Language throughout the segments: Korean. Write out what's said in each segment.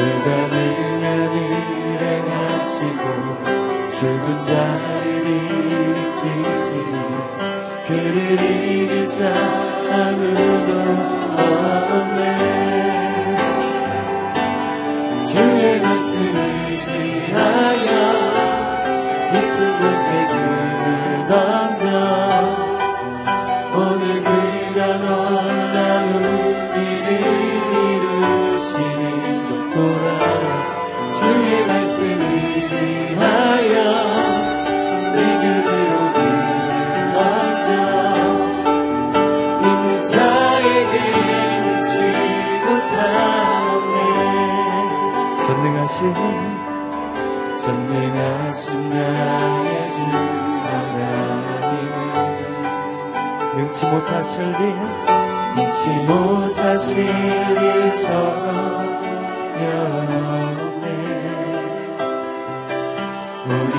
그가 늘 하늘에 가시고 죽은 자를 일으키시니 그를 이길 자 아무도 없네 주의 말씀을 지하여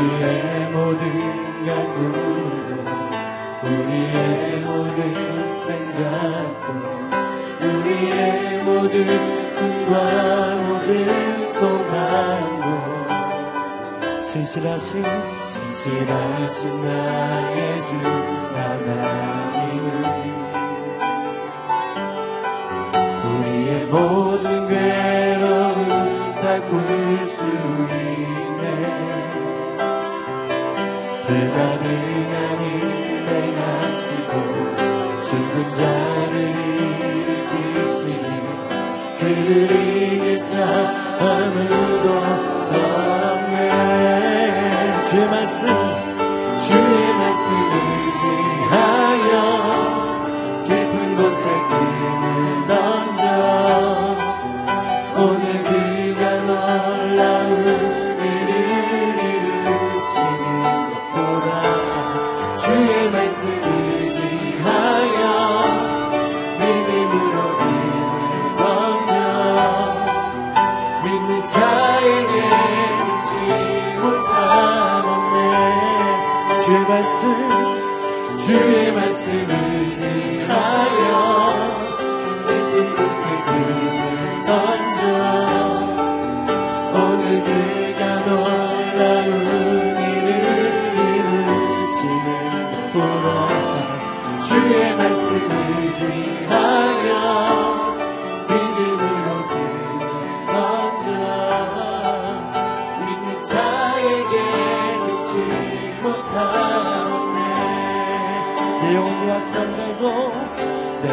우리의 모든 간구도 우리의 모든 생각도 우리의 모든 꿈과 모든 소망도 신실하신 신실하신 나의 주 하나님은 우리의 모든 괴로움 다 구. que é mais assim. 갈색 주의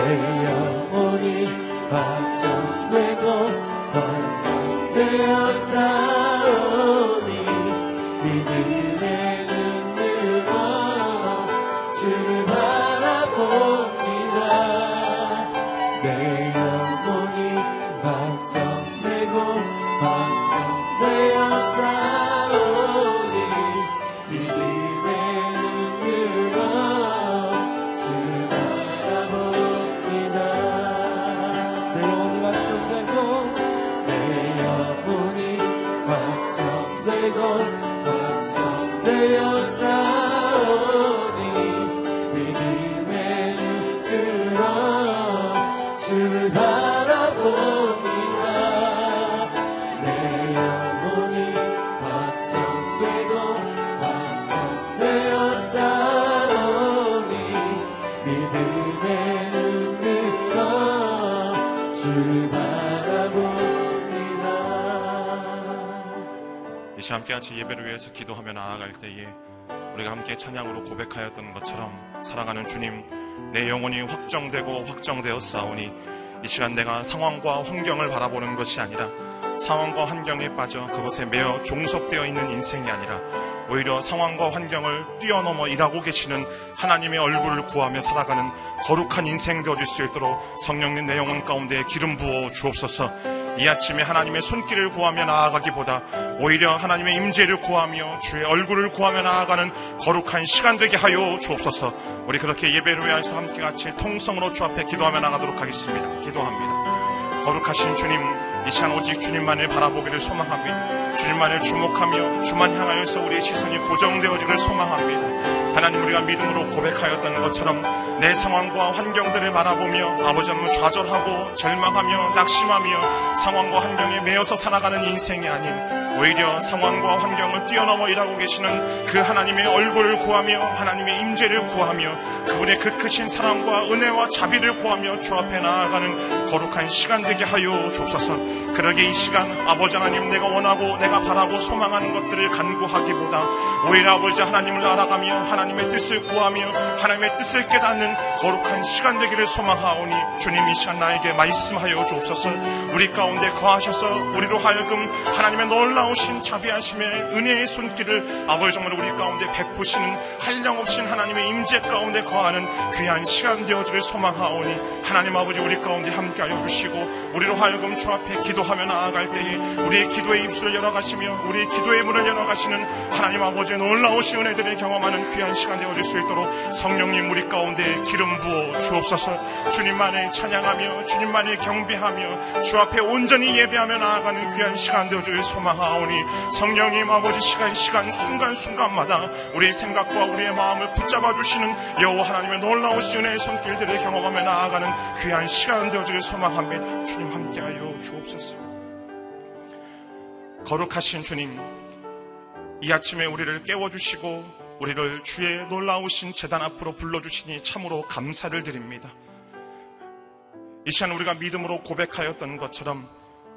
day. 같이 예배를 위해서 기도하며 나아갈 때에 우리가 함께 찬양으로 고백하였던 것처럼 사랑하는 주님, 내 영혼이 확정되고 확정되었사오니 이 시간 내가 상황과 환경을 바라보는 것이 아니라 상황과 환경에 빠져 그것에 매어 종속되어 있는 인생이 아니라 오히려 상황과 환경을 뛰어넘어 일하고 계시는 하나님의 얼굴을 구하며 살아가는 거룩한 인생 되어질 수 있도록 성령님 내 영혼 가운데 기름 부어 주옵소서. 이 아침에 하나님의 손길을 구하며 나아가기보다 오히려 하나님의 임재를 구하며 주의 얼굴을 구하며 나아가는 거룩한 시간 되게 하여 주옵소서 우리 그렇게 예배를 위해서 함께 같이 통성으로 주 앞에 기도하며 나가도록 하겠습니다 기도합니다 거룩하신 주님 이 시간 오직 주님만을 바라보기를 소망합니다. 주님만을 주목하며 주만 향하여서 우리의 시선이 고정되어지기를 소망합니다. 하나님 우리가 믿음으로 고백하였던 것처럼 내 상황과 환경들을 바라보며 아버지 하나님 좌절하고 절망하며 낙심하며 상황과 환경에 매여서 살아가는 인생이 아닌 오히려 상황과 환경을 뛰어넘어 일하고 계시는 그 하나님의 얼굴을 구하며 하나님의 임재를 구하며 그분의 그 크신 사랑과 은혜와 자비를 구하며 주 앞에 나아가는 거룩한 시간 되게 하여 주옵소서. 그러게 이 시간 아버지 하나님 내가 원하고 내가 바라고 소망하는 것들을 간구하기보다 오히려 아버지 하나님을 알아가며 하나님의 뜻을 구하며 하나님의 뜻을 깨닫는 거룩한 시간 되기를 소망하오니 주님 이 시간 나에게 말씀하여 주옵소서. 우리 가운데 거하셔서 우리로 하여금 하나님의 놀라우신 자비하심의 은혜의 손길을 아버지 정말 우리 가운데 베푸시는 한량없인 하나님의 임재 가운데 거하는 귀한 시간 되어지를 소망하오니 하나님 아버지 우리 가운데 함께하여 주시고 우리로 하여금 주 앞에 기도하며 나아갈 때에 우리의 기도의 입술을 열어가시며 우리의 기도의 문을 열어가시는 하나님 아버지 의 놀라우신 은혜들을 경험하는 귀한 시간 되어질 수 있도록 성령님 우리 가운데 기름 부어 주옵소서. 주님만을 찬양하며 주님만을 경배하며 주 앞에 온전히 예배하며 나아가는 귀한 시간 되어질 소망하오니 성령님 아버지 시간 시간 순간순간마다 우리의 생각과 우리의 마음을 붙잡아 주시는 여호와 하나님의 놀라우신 은혜의 손길들을 경험하며 나아가는 귀한 시간 되어질 소망합니다. 주님 함께하여 주옵소서. 거룩하신 주님 이 아침에 우리를 깨워주시고 우리를 주의 놀라우신 재단 앞으로 불러주시니 참으로 감사를 드립니다. 이 시간 우리가 믿음으로 고백하였던 것처럼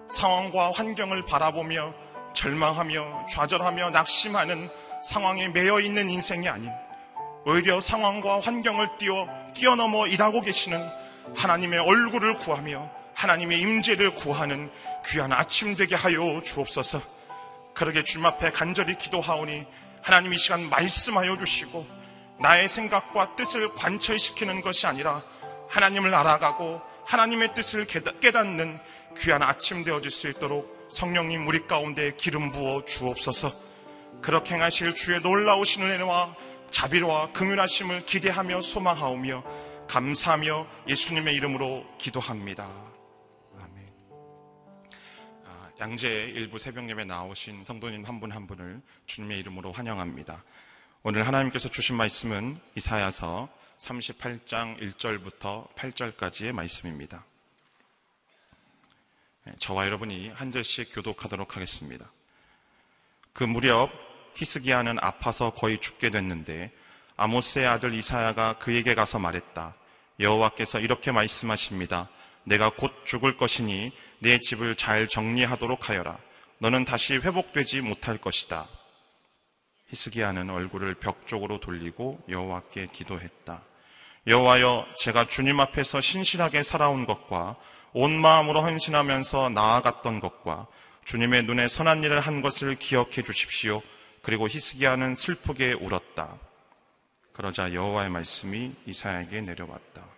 상황과 환경을 바라보며 절망하며 좌절하며 낙심하는 상황에 매여 있는 인생이 아닌 오히려 상황과 환경을 뛰어 뛰어넘어 일하고 계시는 하나님의 얼굴을 구하며 하나님의 임재를 구하는 귀한 아침 되게 하여 주옵소서. 그러게 주님 앞에 간절히 기도하오니 하나님 이 시간 말씀하여 주시고 나의 생각과 뜻을 관철시키는 것이 아니라 하나님을 알아가고 하나님의 뜻을 깨닫는 귀한 아침 되어질 수 있도록 성령님 우리 가운데 기름 부어 주옵소서. 그렇게 행하실 주의 놀라우신 은혜와 자비와 긍휼하심을 기대하며 소망하오며 감사하며 예수님의 이름으로 기도합니다. 양재 일부 새벽 예배 나오신 성도님 한 분한 한 분을 주님의 이름으로 환영합니다. 오늘 하나님께서 주신 말씀은 이사야서 38장 1절부터 8절까지의 말씀입니다. 네, 저와 여러분이 한 절씩 교독하도록 하겠습니다. 그 무렵 히스기야는 아파서 거의 죽게 됐는데 아모스의 아들 이사야가 그에게 가서 말했다. 여호와께서 이렇게 말씀하십니다. 내가 곧 죽을 것이니 내 집을 잘 정리하도록 하여라. 너는 다시 회복되지 못할 것이다. 히스기야는 얼굴을 벽 쪽으로 돌리고 여호와께 기도했다. 여호와여, 제가 주님 앞에서 신실하게 살아온 것과 온 마음으로 헌신하면서 나아갔던 것과 주님의 눈에 선한 일을 한 것을 기억해 주십시오. 그리고 히스기야는 슬프게 울었다. 그러자 여호와의 말씀이 이사야에게 내려왔다.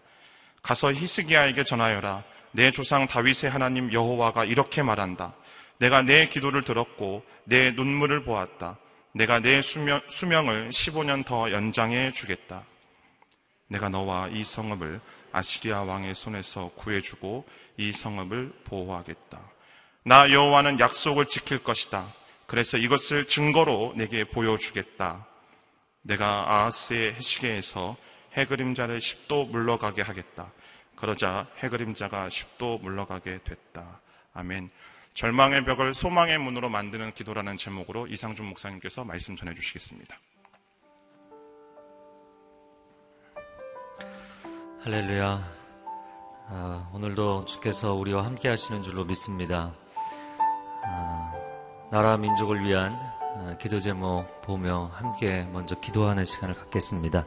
가서 히스기야에게 전하여라. 내 조상 다윗의 하나님 여호와가 이렇게 말한다. 내가 내 기도를 들었고 내 눈물을 보았다. 내가 내 수명, 수명을 15년 더 연장해 주겠다. 내가 너와 이 성읍을 아시리아 왕의 손에서 구해주고 이 성읍을 보호하겠다. 나 여호와는 약속을 지킬 것이다. 그래서 이것을 증거로 내게 보여주겠다. 내가 아하스의 해시계에서 해그림자를 10도 물러가게 하겠다. 그러자 해그림자가 10도 물러가게 됐다. 아멘. 절망의 벽을 소망의 문으로 만드는 기도라는 제목으로 이상준 목사님께서 말씀 전해 주시겠습니다. 할렐루야. 아, 오늘도 주께서 우리와 함께 하시는 줄로 믿습니다. 아, 나라 민족을 위한 아, 기도 제목 보며 함께 먼저 기도하는 시간을 갖겠습니다.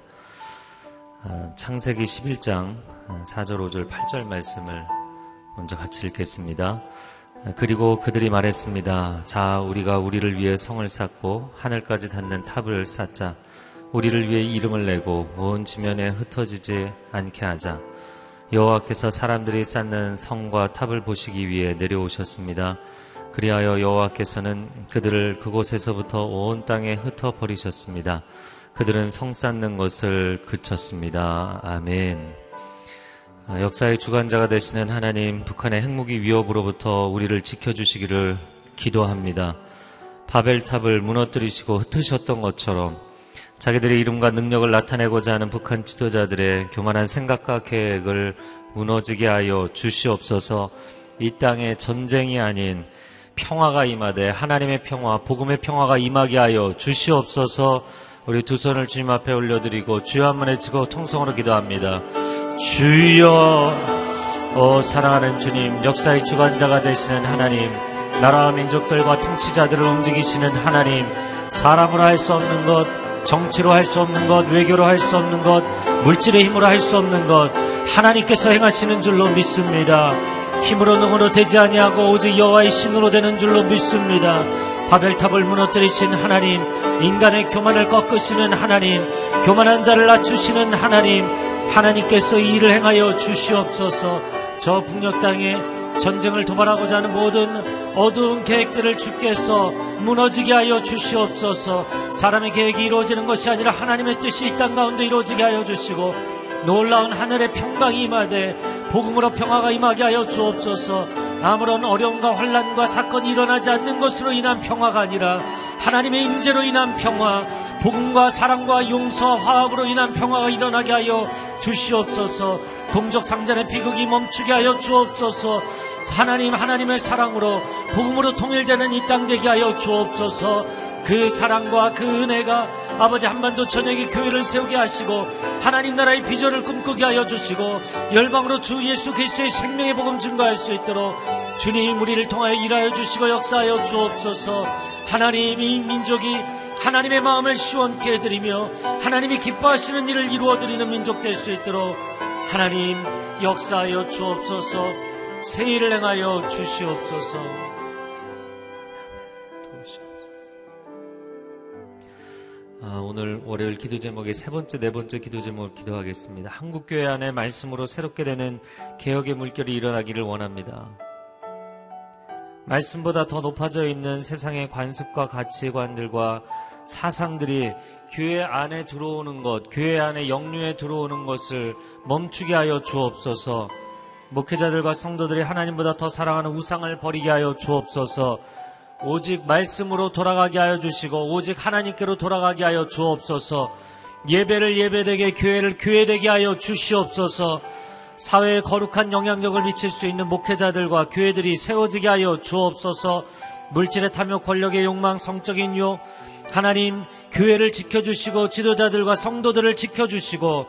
아, 창세기 11장 4절, 5절, 8절 말씀을 먼저 같이 읽겠습니다. 그리고 그들이 말했습니다. 자, 우리가 우리를 위해 성을 쌓고 하늘까지 닿는 탑을 쌓자. 우리를 위해 이름을 내고 온 지면에 흩어지지 않게 하자. 여호와께서 사람들이 쌓는 성과 탑을 보시기 위해 내려오셨습니다. 그리하여 여호와께서는 그들을 그곳에서부터 온 땅에 흩어 버리셨습니다. 그들은 성 쌓는 것을 그쳤습니다. 아멘. 아, 역사의 주관자가 되시는 하나님, 북한의 핵무기 위협으로부터 우리를 지켜주시기를 기도합니다. 바벨탑을 무너뜨리시고 흩으셨던 것처럼 자기들의 이름과 능력을 나타내고자 하는 북한 지도자들의 교만한 생각과 계획을 무너지게 하여 주시옵소서 이 땅에 전쟁이 아닌 평화가 임하되 하나님의 평화, 복음의 평화가 임하게 하여 주시옵소서 우리 두 손을 주님 앞에 올려드리고 주여 한번 외치고 통성으로 기도합니다. 주여, 오 사랑하는 주님, 역사의 주관자가 되시는 하나님, 나라와 민족들과 통치자들을 움직이시는 하나님, 사람으로 할 수 없는 것, 정치로 할 수 없는 것, 외교로 할 수 없는 것, 물질의 힘으로 할 수 없는 것, 하나님께서 행하시는 줄로 믿습니다. 힘으로 능으로 되지 아니하고 오직 여호와의 신으로 되는 줄로 믿습니다. 바벨탑을 무너뜨리신 하나님, 인간의 교만을 꺾으시는 하나님, 교만한 자를 낮추시는 하나님, 하나님께서 이 일을 행하여 주시옵소서. 저 북녘 땅에 전쟁을 도발하고자 하는 모든 어두운 계획들을 주께서 무너지게 하여 주시옵소서. 사람의 계획이 이루어지는 것이 아니라 하나님의 뜻이 이 땅 가운데 이루어지게 하여 주시고 놀라운 하늘의 평강이 임하되 복음으로 평화가 임하게 하여 주옵소서. 아무런 어려움과 환란과 사건이 일어나지 않는 것으로 인한 평화가 아니라 하나님의 임재로 인한 평화, 복음과 사랑과 용서와 화합으로 인한 평화가 일어나게 하여 주시옵소서. 동족 상전의 비극이 멈추게 하여 주옵소서. 하나님 하나님의 사랑으로 복음으로 통일되는 이 땅 되게 하여 주옵소서. 그 사랑과 그 은혜가 아버지 한반도 전역의 교회를 세우게 하시고 하나님 나라의 비전을 꿈꾸게 하여 주시고 열방으로 주 예수 그리스도의 생명의 복음 증거할 수 있도록 주님 우리를 통하여 일하여 주시고 역사하여 주옵소서 하나님 이 민족이 하나님의 마음을 시원케 해드리며 하나님이 기뻐하시는 일을 이루어드리는 민족 될 수 있도록 하나님 역사하여 주옵소서 새 일을 행하여 주시옵소서 아, 오늘 월요일 기도 제목의 세 번째, 네 번째 기도 제목을 기도하겠습니다. 한국교회 안에 말씀으로 새롭게 되는 개혁의 물결이 일어나기를 원합니다. 말씀보다 더 높아져 있는 세상의 관습과 가치관들과 사상들이 교회 안에 들어오는 것, 교회 안에 영류에 들어오는 것을 멈추게 하여 주옵소서. 목회자들과 성도들이 하나님보다 더 사랑하는 우상을 버리게 하여 주옵소서. 오직 말씀으로 돌아가게 하여 주시고 오직 하나님께로 돌아가게 하여 주옵소서. 예배를 예배되게 교회를 교회되게 하여 주시옵소서. 사회에 거룩한 영향력을 미칠 수 있는 목회자들과 교회들이 세워지게 하여 주옵소서. 물질의 탐욕, 권력의 욕망, 성적인 유혹, 하나님 교회를 지켜주시고 지도자들과 성도들을 지켜주시고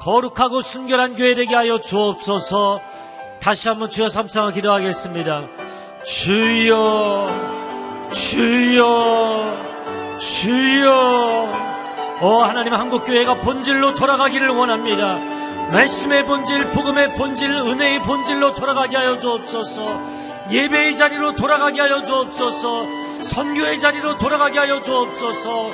거룩하고 순결한 교회 되게 하여 주옵소서. 다시 한번 주여 삼창을 기도하겠습니다. 주여, 주여, 주여. 오 하나님 한국 교회가 본질로 돌아가기를 원합니다. 말씀의 본질, 복음의 본질, 은혜의 본질로 돌아가게 하여 주옵소서. 예배의 자리로 돌아가게 하여 주옵소서. 선교의 자리로 돌아가게 하여 주옵소서.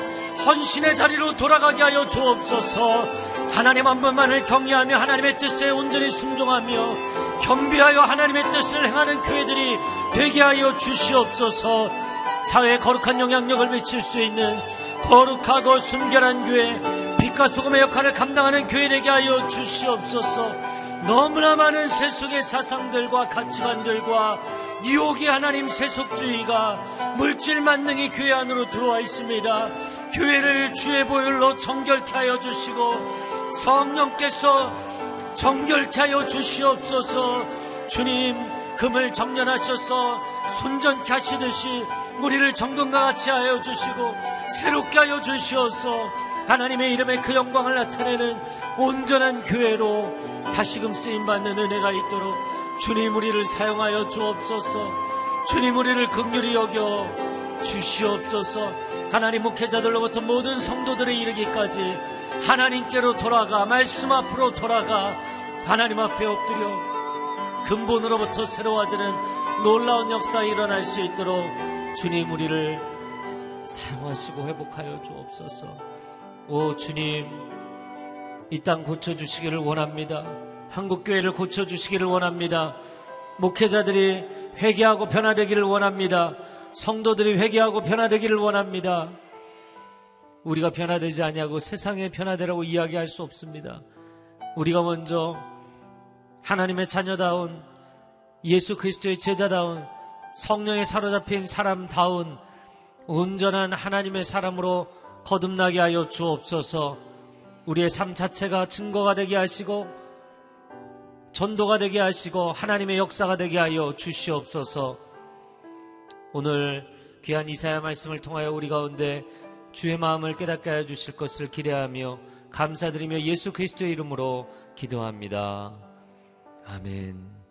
헌신의 자리로 돌아가게 하여 주옵소서. 하나님 한 분만을 경외하며 하나님의 뜻에 온전히 순종하며 겸비하여 하나님의 뜻을 행하는 교회들이 되게 하여 주시옵소서. 사회에 거룩한 영향력을 미칠 수 있는 거룩하고 순결한 교회, 빛과 소금의 역할을 감당하는 교회 되게 하여 주시옵소서. 너무나 많은 세속의 사상들과 가치관들과 유혹이 하나님 세속주의가 물질 만능이 교회 안으로 들어와 있습니다. 교회를 주의 보혈로 정결케 하여 주시고 성령께서 정결케 하여 주시옵소서. 주님 금을 정련하셔서 순전케 하시듯이 우리를 정금과 같이 하여 주시고 새롭게 하여 주시옵소서. 하나님의 이름에 그 영광을 나타내는 온전한 교회로 다시금 쓰임받는 은혜가 있도록 주님 우리를 사용하여 주옵소서 주님 우리를 극률히 여겨 주시옵소서 하나님 목회자들로부터 모든 성도들의 이르기까지 하나님께로 돌아가 말씀 앞으로 돌아가 하나님 앞에 엎드려 근본으로부터 새로워지는 놀라운 역사 일어날 수 있도록 주님 우리를 사용하시고 회복하여 주옵소서. 오 주님 이 땅 고쳐 주시기를 원합니다. 한국 교회를 고쳐 주시기를 원합니다. 목회자들이 회개하고 변화되기를 원합니다. 성도들이 회개하고 변화되기를 원합니다. 우리가 변화되지 아니하고 세상에 변화되라고 이야기할 수 없습니다. 우리가 먼저 하나님의 자녀다운 예수 그리스도의 제자다운 성령에 사로잡힌 사람다운 온전한 하나님의 사람으로 거듭나게 하여 주옵소서 우리의 삶 자체가 증거가 되게 하시고 전도가 되게 하시고 하나님의 역사가 되게 하여 주시옵소서 오늘 귀한 이사야 말씀을 통하여 우리 가운데 주의 마음을 깨닫게 하여 주실 것을 기대하며 감사드리며 예수 그리스도의 이름으로 기도합니다. 아멘.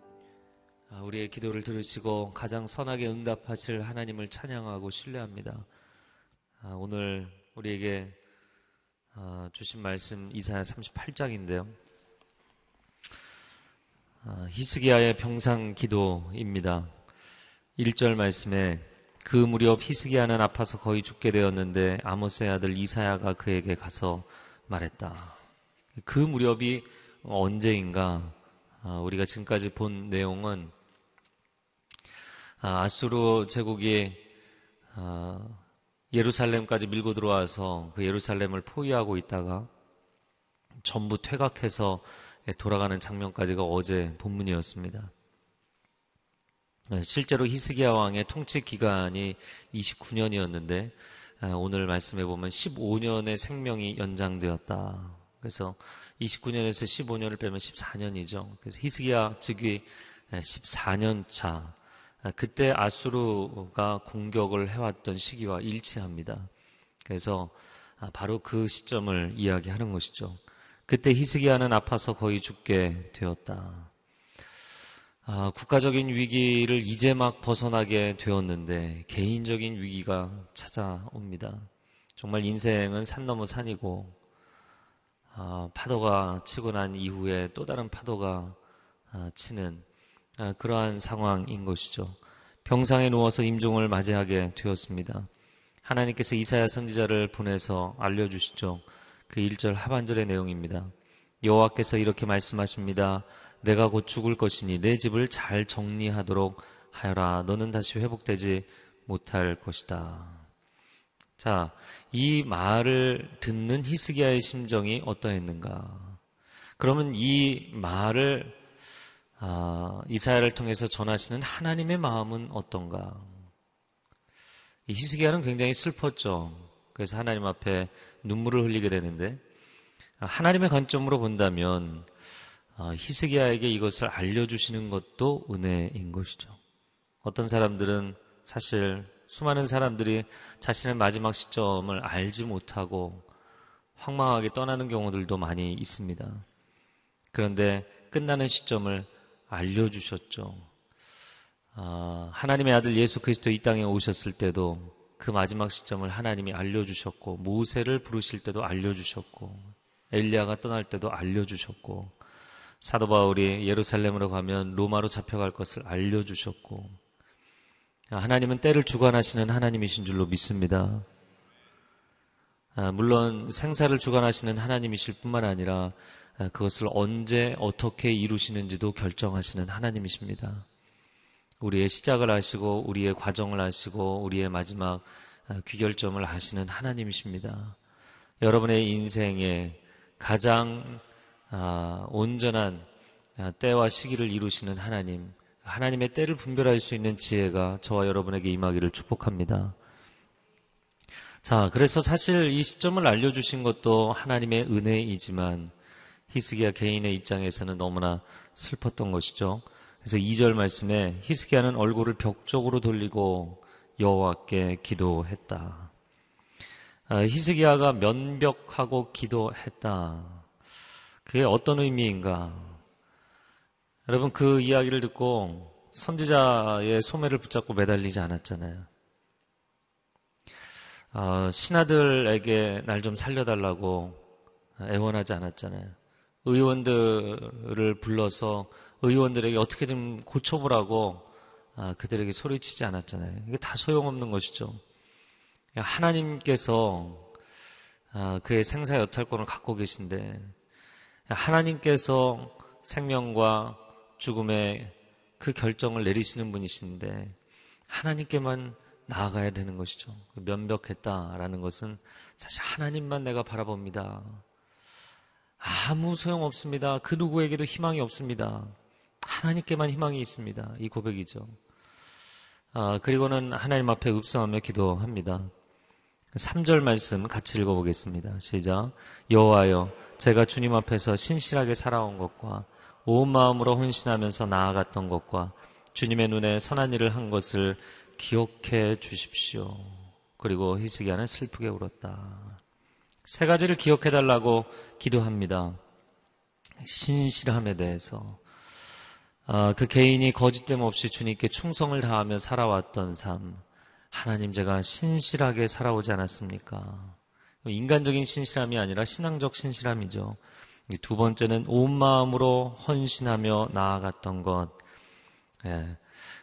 아, 우리의 기도를 들으시고 가장 선하게 응답하실 하나님을 찬양하고 신뢰합니다. 아, 오늘 우리에게 아, 주신 말씀 이사야 38장인데요. 히스기야의 병상 기도입니다. 1절 말씀에 그 무렵 히스기야는 아파서 거의 죽게 되었는데 아모스의 아들 이사야가 그에게 가서 말했다. 그 무렵이 언제인가? 아, 우리가 지금까지 본 내용은 아, 아수르 제국이 아, 예루살렘까지 밀고 들어와서 그 예루살렘을 포위하고 있다가 전부 퇴각해서 돌아가는 장면까지가 어제 본문이었습니다. 네, 실제로 히스기야 왕의 통치 기간이 29년이었는데 아, 오늘 말씀해 보면 15년의 생명이 연장되었다. 그래서 29년에서 15년을 빼면 14년이죠. 그래서 히스기야 즉위 14년 차. 아, 그때 아수르가 공격을 해왔던 시기와 일치합니다. 그래서 아, 바로 그 시점을 이야기하는 것이죠. 그때 히스기야는 아파서 거의 죽게 되었다. 아, 국가적인 위기를 이제 막 벗어나게 되었는데 개인적인 위기가 찾아옵니다. 정말 인생은 산 넘어 산이고 아, 파도가 치고 난 이후에 또 다른 파도가 아, 치는 아, 그러한 상황인 것이죠. 병상에 누워서 임종을 맞이하게 되었습니다. 하나님께서 이사야 선지자를 보내서 알려주시죠. 그 1절 하반절의 내용입니다. 여호와께서 이렇게 말씀하십니다. 내가 곧 죽을 것이니 내 집을 잘 정리하도록 하여라. 너는 다시 회복되지 못할 것이다. 자, 이 말을 듣는 히스기야의 심정이 어떠했는가? 그러면 이 말을 아, 이사야를 통해서 전하시는 하나님의 마음은 어떤가? 이 히스기야는 굉장히 슬펐죠. 그래서 하나님 앞에 눈물을 흘리게 되는데 하나님의 관점으로 본다면 어, 히스기야에게 이것을 알려주시는 것도 은혜인 것이죠. 어떤 사람들은 사실 수많은 사람들이 자신의 마지막 시점을 알지 못하고 황망하게 떠나는 경우들도 많이 있습니다. 그런데 끝나는 시점을 알려주셨죠. 아, 하나님의 아들 예수 그리스도 이 땅에 오셨을 때도 그 마지막 시점을 하나님이 알려주셨고 모세를 부르실 때도 알려주셨고 엘리야가 떠날 때도 알려주셨고 사도 바울이 예루살렘으로 가면 로마로 잡혀갈 것을 알려주셨고 하나님은 때를 주관하시는 하나님이신 줄로 믿습니다. 아, 물론 생사를 주관하시는 하나님이실 뿐만 아니라 아, 그것을 언제 어떻게 이루시는지도 결정하시는 하나님이십니다. 우리의 시작을 하시고 우리의 과정을 하시고 우리의 마지막 아, 귀결점을 하시는 하나님이십니다. 여러분의 인생에 가장 아, 온전한 아, 때와 시기를 이루시는 하나님, 하나님의 때를 분별할 수 있는 지혜가 저와 여러분에게 임하기를 축복합니다. 자, 그래서 사실 이 시점을 알려주신 것도 하나님의 은혜이지만 히스기야 개인의 입장에서는 너무나 슬펐던 것이죠. 그래서 2절 말씀에 히스기야는 얼굴을 벽 쪽으로 돌리고 여호와께 기도했다. 아, 히스기야가 면벽하고 기도했다. 그게 어떤 의미인가? 여러분 그 이야기를 듣고 선지자의 소매를 붙잡고 매달리지 않았잖아요. 어, 신하들에게 날 좀 살려달라고 애원하지 않았잖아요. 의원들을 불러서 의원들에게 어떻게 좀 고쳐보라고 아, 그들에게 소리치지 않았잖아요. 이게 다 소용없는 것이죠. 하나님께서 아, 그의 생사 여탈권을 갖고 계신데 하나님께서 생명과 죽음의 그 결정을 내리시는 분이신데 하나님께만 나아가야 되는 것이죠. 면벽했다라는 것은 사실 하나님만 내가 바라봅니다. 아무 소용 없습니다. 그 누구에게도 희망이 없습니다. 하나님께만 희망이 있습니다. 이 고백이죠. 아, 그리고는 하나님 앞에 읍성하며 기도합니다. 3절 말씀 같이 읽어보겠습니다. 시작. 여호와여, 제가 주님 앞에서 신실하게 살아온 것과 온 마음으로 헌신하면서 나아갔던 것과 주님의 눈에 선한 일을 한 것을 기억해 주십시오. 그리고 히스기야는 슬프게 울었다. 세 가지를 기억해 달라고 기도합니다. 신실함에 대해서 아, 그 개인이 거짓됨 없이 주님께 충성을 다하며 살아왔던 삶. 하나님 제가 신실하게 살아오지 않았습니까? 인간적인 신실함이 아니라 신앙적 신실함이죠. 두 번째는 온 마음으로 헌신하며 나아갔던 것. 예.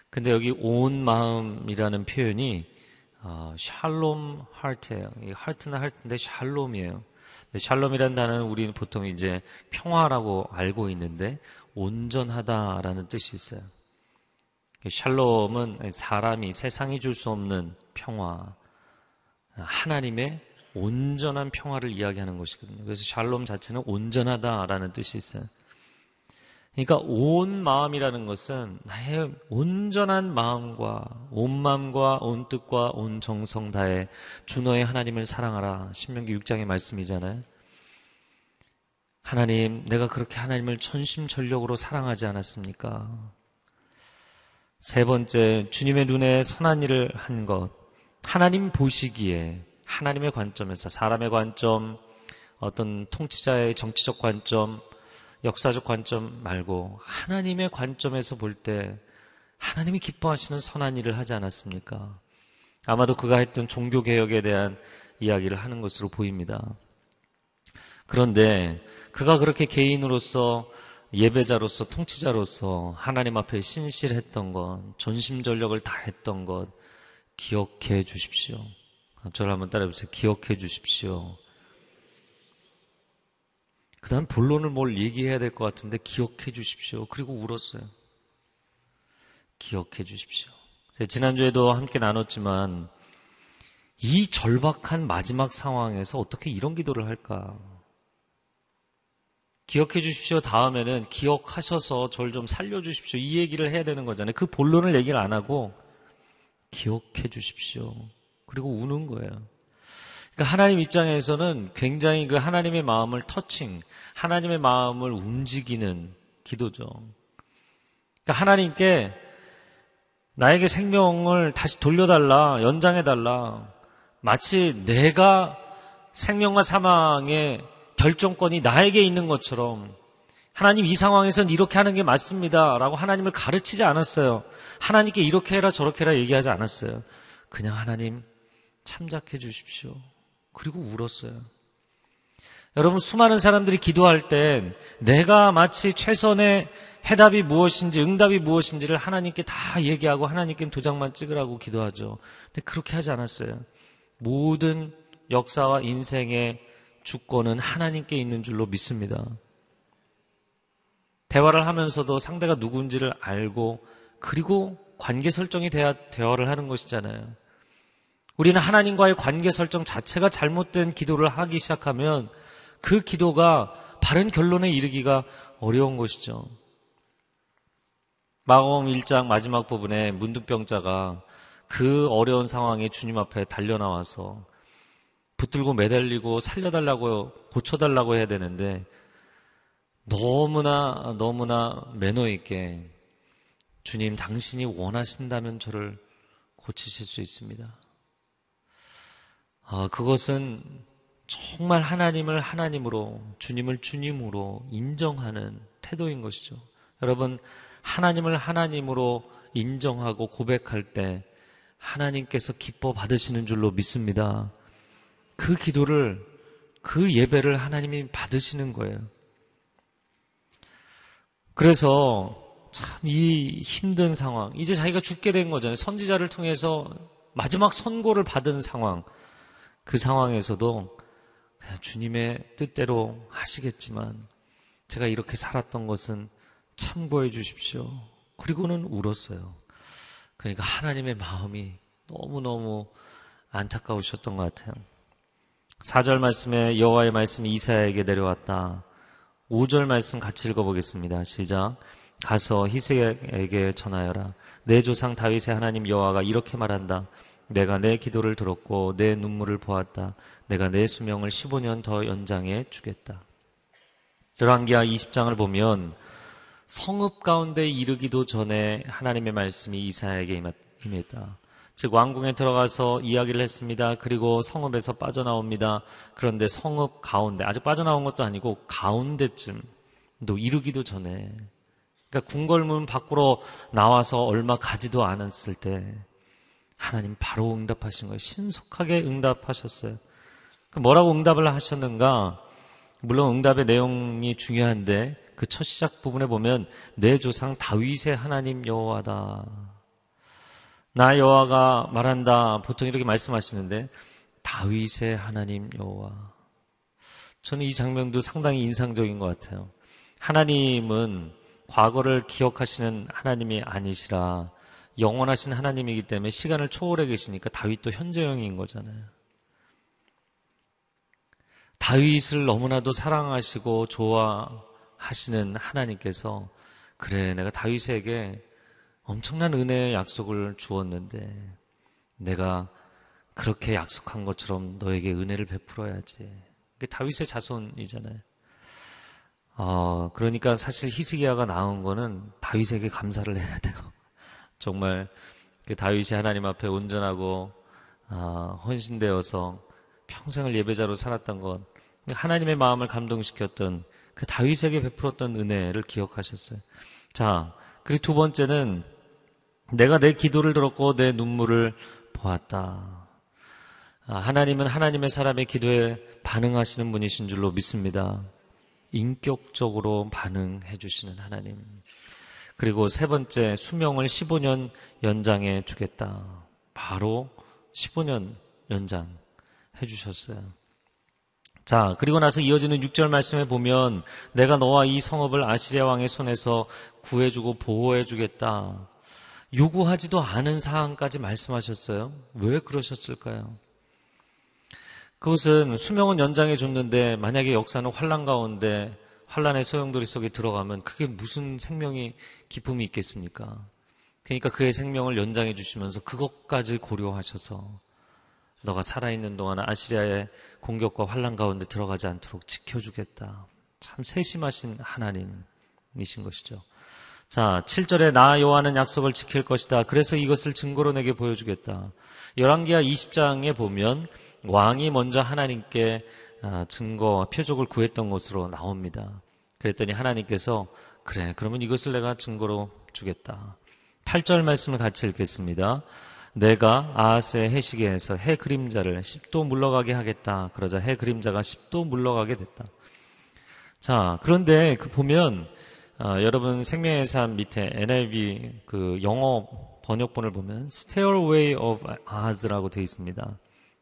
근데 여기 온 마음이라는 표현이 어, 샬롬 하트예요. 이 하트는 하트인데 샬롬이에요. 근데 샬롬이라는 단어는 우리는 보통 이제 평화라고 알고 있는데 온전하다라는 뜻이 있어요. 샬롬은 사람이 세상이 줄 수 없는 평화, 하나님의 온전한 평화를 이야기하는 것이거든요. 그래서 샬롬 자체는 온전하다라는 뜻이 있어요. 그러니까 온 마음이라는 것은 나의 온전한 마음과 온 마음과 온 뜻과 온 정성 다해 주 너의 하나님을 사랑하라. 신명기 6장의 말씀이잖아요. 하나님, 내가 그렇게 하나님을 천심전력으로 사랑하지 않았습니까? 세 번째, 주님의 눈에 선한 일을 한 것. 하나님 보시기에 하나님의 관점에서 사람의 관점, 어떤 통치자의 정치적 관점, 역사적 관점 말고 하나님의 관점에서 볼 때 하나님이 기뻐하시는 선한 일을 하지 않았습니까? 아마도 그가 했던 종교 개혁에 대한 이야기를 하는 것으로 보입니다. 그런데 그가 그렇게 개인으로서 예배자로서 통치자로서 하나님 앞에 신실했던 것, 전심전력을 다했던 것 기억해 주십시오. 저를 한번 따라해보세요. 기억해 주십시오. 그 다음 본론을 뭘 얘기해야 될 것 같은데 기억해 주십시오. 그리고 울었어요. 기억해 주십시오. 지난주에도 함께 나눴지만 이 절박한 마지막 상황에서 어떻게 이런 기도를 할까? 기억해 주십시오. 다음에는 기억하셔서 저를 좀 살려 주십시오. 이 얘기를 해야 되는 거잖아요. 그 본론을 얘기를 안 하고 기억해 주십시오. 그리고 우는 거예요. 그러니까 하나님 입장에서는 굉장히 그 하나님의 마음을 터칭, 하나님의 마음을 움직이는 기도죠. 그러니까 하나님께 나에게 생명을 다시 돌려달라, 연장해달라. 마치 내가 생명과 사망의 결정권이 나에게 있는 것처럼 하나님 이 상황에선 이렇게 하는 게 맞습니다. 라고 하나님을 가르치지 않았어요. 하나님께 이렇게 해라 저렇게 해라 얘기하지 않았어요. 그냥 하나님 참작해 주십시오. 그리고 울었어요. 여러분, 수많은 사람들이 기도할 땐 내가 마치 최선의 해답이 무엇인지, 응답이 무엇인지를 하나님께 다 얘기하고 하나님께 도장만 찍으라고 기도하죠. 근데 그렇게 하지 않았어요. 모든 역사와 인생의 주권은 하나님께 있는 줄로 믿습니다. 대화를 하면서도 상대가 누군지를 알고 그리고 관계 설정이 돼야 대화를 하는 것이잖아요. 우리는 하나님과의 관계 설정 자체가 잘못된 기도를 하기 시작하면 그 기도가 바른 결론에 이르기가 어려운 것이죠. 마검 1장 마지막 부분에 문둥병자가 그 어려운 상황에 주님 앞에 달려나와서 붙들고 매달리고 살려달라고 고쳐달라고 해야 되는데 너무나 너무나 매너 있게 주님 당신이 원하신다면 저를 고치실 수 있습니다. 어, 그것은 정말 하나님을 하나님으로, 주님을 주님으로 인정하는 태도인 것이죠. 여러분, 하나님을 하나님으로 인정하고 고백할 때 하나님께서 기뻐 받으시는 줄로 믿습니다. 그 기도를, 그 예배를 하나님이 받으시는 거예요. 그래서 참 이 힘든 상황, 이제 자기가 죽게 된 거잖아요. 선지자를 통해서 마지막 선고를 받은 상황, 그 상황에서도 주님의 뜻대로 하시겠지만 제가 이렇게 살았던 것은 참고해 주십시오. 그리고는 울었어요. 그러니까 하나님의 마음이 너무너무 안타까우셨던 것 같아요. 4절 말씀에 여호와의 말씀이 이사야에게 내려왔다. 5절 말씀 같이 읽어보겠습니다. 시작. 가서 희세에게 전하여라. 내 조상 다윗의 하나님 여호와가 이렇게 말한다. 내가 내 기도를 들었고 내 눈물을 보았다. 내가 내 수명을 15년 더 연장해 주겠다. 열왕기하 20장을 보면 성읍 가운데 이르기도 전에 하나님의 말씀이 이사야에게 임했다. 즉 왕궁에 들어가서 이야기를 했습니다. 그리고 성읍에서 빠져나옵니다. 그런데 성읍 가운데 아직 빠져나온 것도 아니고 가운데쯤 또 이르기도 전에 그러니까 궁궐문 밖으로 나와서 얼마 가지도 않았을 때 하나님 바로 응답하신 거예요. 신속하게 응답하셨어요. 그 뭐라고 응답을 하셨는가? 물론 응답의 내용이 중요한데 그 첫 시작 부분에 보면 내 조상 다윗의 하나님 여호와다. 나 여호와가 말한다. 보통 이렇게 말씀하시는데 다윗의 하나님 여호와. 저는 이 장면도 상당히 인상적인 것 같아요. 하나님은 과거를 기억하시는 하나님이 아니시라 영원하신 하나님이기 때문에 시간을 초월해 계시니까 다윗도 현재형인 거잖아요. 다윗을 너무나도 사랑하시고 좋아하시는 하나님께서 그래 내가 다윗에게 엄청난 은혜의 약속을 주었는데 내가 그렇게 약속한 것처럼 너에게 은혜를 베풀어야지. 그게 다윗의 자손이잖아요. 어, 그러니까 사실 히스기야가 나온 거는 다윗에게 감사를 해야 돼요. 정말 그 다윗이 하나님 앞에 온전하고 어, 헌신되어서 평생을 예배자로 살았던 것, 하나님의 마음을 감동시켰던 그 다윗에게 베풀었던 은혜를 기억하셨어요. 자, 그리고 두 번째는 내가 내 기도를 들었고 내 눈물을 보았다. 아, 하나님은 하나님의 사람의 기도에 반응하시는 분이신 줄로 믿습니다. 인격적으로 반응해 주시는 하나님. 그리고 세 번째, 수명을 15년 연장해 주겠다. 바로 15년 연장 해 주셨어요. 자, 그리고 나서 이어지는 6절 말씀에 보면 내가 너와 이 성읍을 아시리아 왕의 손에서 구해주고 보호해 주겠다. 요구하지도 않은 사항까지 말씀하셨어요. 왜 그러셨을까요? 그것은 수명은 연장해 줬는데 만약에 역사는 환란 가운데 환란의 소용돌이 속에 들어가면 그게 무슨 생명이 기쁨이 있겠습니까? 그러니까 그의 생명을 연장해 주시면서 그것까지 고려하셔서 너가 살아있는 동안 아시리아의 공격과 환란 가운데 들어가지 않도록 지켜주겠다. 참 세심하신 하나님이신 것이죠. 자, 7절에 나 여호와는 약속을 지킬 것이다. 그래서 이것을 증거로 내게 보여주겠다. 열왕기하 20장에 보면 왕이 먼저 하나님께 아, 증거, 표적을 구했던 것으로 나옵니다. 그랬더니 하나님께서 그래, 그러면 이것을 내가 증거로 주겠다. 8절 말씀을 같이 읽겠습니다. 내가 아하스의 해시계에서 해 그림자를 10도 물러가게 하겠다. 그러자 해 그림자가 10도 물러가게 됐다. 자, 그런데 그 보면 어, 여러분 생명의 삶 밑에 NIV 그 영어 번역본을 보면 Stairway of Ahaz라고 되어 있습니다.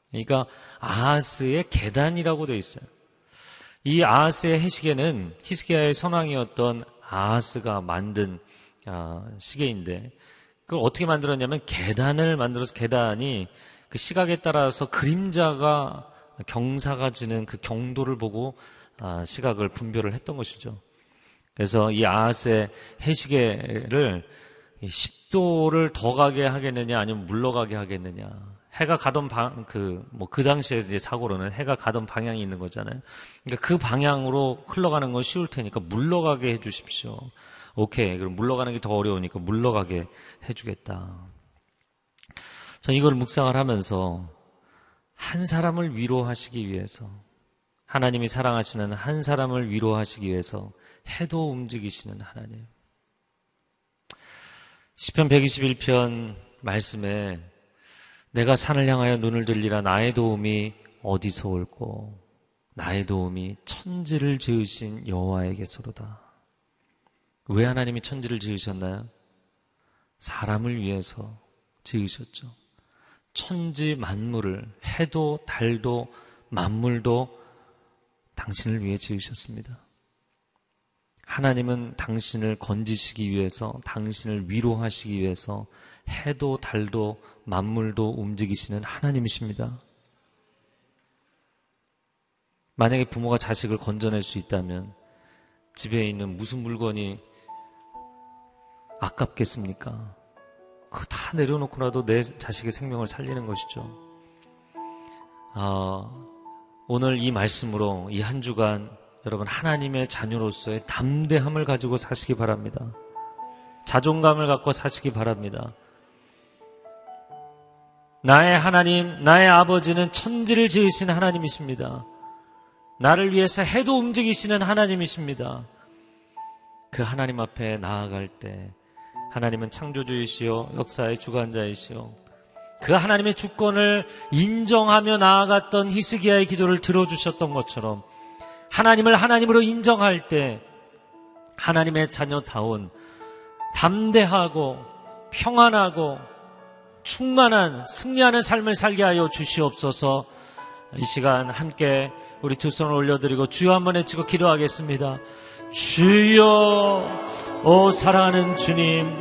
그러니까 아하스의 계단이라고 되어 있어요. 이 아하스의 해시계는 히스기야의 선왕이었던 아하스가 만든 아, 시계인데 그걸 어떻게 만들었냐면 계단을 만들어서 계단이 그 시각에 따라서 그림자가 경사가 지는 그 경도를 보고 아, 시각을 분별을 했던 것이죠. 그래서 이 아하스의 해시계를 10도를 더 가게 하겠느냐 아니면 물러가게 하겠느냐. 해가 가던 방, 그, 뭐, 그 당시에 이제 사고로는 해가 가던 방향이 있는 거잖아요. 그러니까 그 방향으로 흘러가는 건 쉬울 테니까 물러가게 해 주십시오. 오케이. 그럼 물러가는 게 더 어려우니까 물러가게 해주겠다. 전 이걸 묵상을 하면서 한 사람을 위로하시기 위해서 하나님이 사랑하시는 한 사람을 위로하시기 위해서 해도 움직이시는 하나님. 시편 121편 말씀에 내가 산을 향하여 눈을 들리라 나의 도움이 어디서 올고 나의 도움이 천지를 지으신 여호와에게서로다. 왜 하나님이 천지를 지으셨나요? 사람을 위해서 지으셨죠. 천지 만물을 해도 달도 만물도 당신을 위해 지으셨습니다. 하나님은 당신을 건지시기 위해서, 당신을 위로하시기 위해서 해도 달도 만물도 움직이시는 하나님이십니다. 만약에 부모가 자식을 건져낼 수 있다면 집에 있는 무슨 물건이 아깝겠습니까? 그거 다 내려놓고라도 내 자식의 생명을 살리는 것이죠. 아, 오늘 이 말씀으로 이 한 주간 여러분 하나님의 자녀로서의 담대함을 가지고 사시기 바랍니다. 자존감을 갖고 사시기 바랍니다. 나의 하나님, 나의 아버지는 천지를 지으신 하나님이십니다. 나를 위해서 해도 움직이시는 하나님이십니다. 그 하나님 앞에 나아갈 때 하나님은 창조주이시요 역사의 주관자이시요 그 하나님의 주권을 인정하며 나아갔던 히스기야의 기도를 들어주셨던 것처럼 하나님을 하나님으로 인정할 때 하나님의 자녀다운 담대하고 평안하고 충만한 승리하는 삶을 살게 하여 주시옵소서 이 시간 함께 우리 두 손을 올려드리고 주여 한번 외치고 기도하겠습니다. 주여 오 사랑하는 주님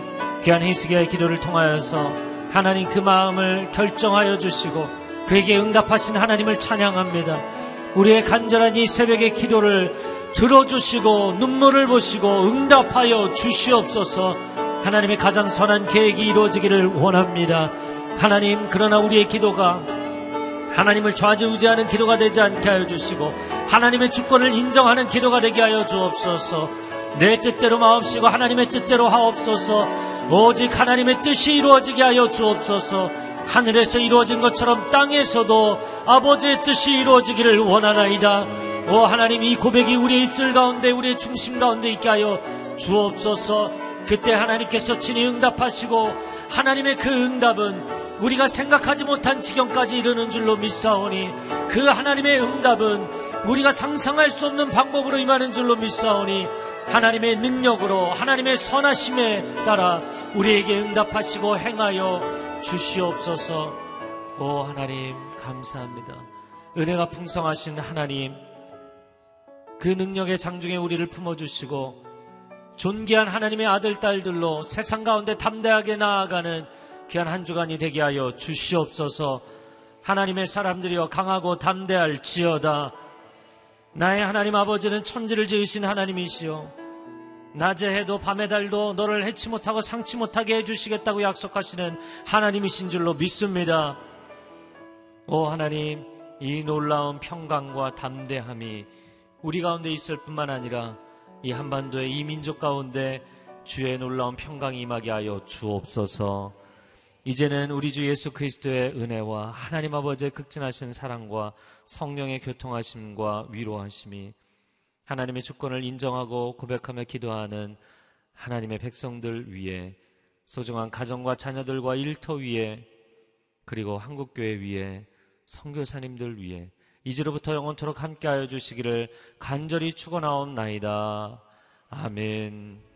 귀한 히스기야의 기도를 통하여서 하나님 그 마음을 결정하여 주시고 그에게 응답하신 하나님을 찬양합니다. 우리의 간절한 이 새벽의 기도를 들어주시고 눈물을 보시고 응답하여 주시옵소서 하나님의 가장 선한 계획이 이루어지기를 원합니다. 하나님 그러나 우리의 기도가 하나님을 좌지우지하는 기도가 되지 않게 하여 주시고 하나님의 주권을 인정하는 기도가 되게 하여 주옵소서 내 뜻대로 마옵시고 하나님의 뜻대로 하옵소서 오직 하나님의 뜻이 이루어지게 하여 주옵소서. 하늘에서 이루어진 것처럼 땅에서도 아버지의 뜻이 이루어지기를 원하나이다. 오 하나님 이 고백이 우리의 입술 가운데 우리의 중심 가운데 있게 하여 주옵소서. 그때 하나님께서 친히 응답하시고 하나님의 그 응답은 우리가 생각하지 못한 지경까지 이르는 줄로 믿사오니 그 하나님의 응답은 우리가 상상할 수 없는 방법으로 임하는 줄로 믿사오니 하나님의 능력으로 하나님의 선하심에 따라 우리에게 응답하시고 행하여 주시옵소서. 오 하나님 감사합니다. 은혜가 풍성하신 하나님 그 능력의 장중에 우리를 품어주시고 존귀한 하나님의 아들, 딸들로 세상 가운데 담대하게 나아가는 귀한 한 주간이 되게 하여 주시옵소서. 하나님의 사람들이여 강하고 담대할 지어다. 나의 하나님 아버지는 천지를 지으신 하나님이시요. 낮에 해도 밤에 달도 너를 해치 못하고 상치 못하게 해주시겠다고 약속하시는 하나님이신 줄로 믿습니다. 오 하나님, 이 놀라운 평강과 담대함이 우리 가운데 있을 뿐만 아니라 이 한반도의 이 민족 가운데 주의 놀라운 평강이 임하게 하여 주옵소서. 이제는 우리 주 예수 그리스도의 은혜와 하나님 아버지의 극진하신 사랑과 성령의 교통하심과 위로하심이 하나님의 주권을 인정하고 고백하며 기도하는 하나님의 백성들 위에 소중한 가정과 자녀들과 일터 위에 그리고 한국교회 위에 성교사님들 위에 이제로부터 영원토록 함께하여 주시기를 간절히 축원하옵나이다. 아멘.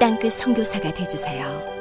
땅끝 선교사가 되주세요.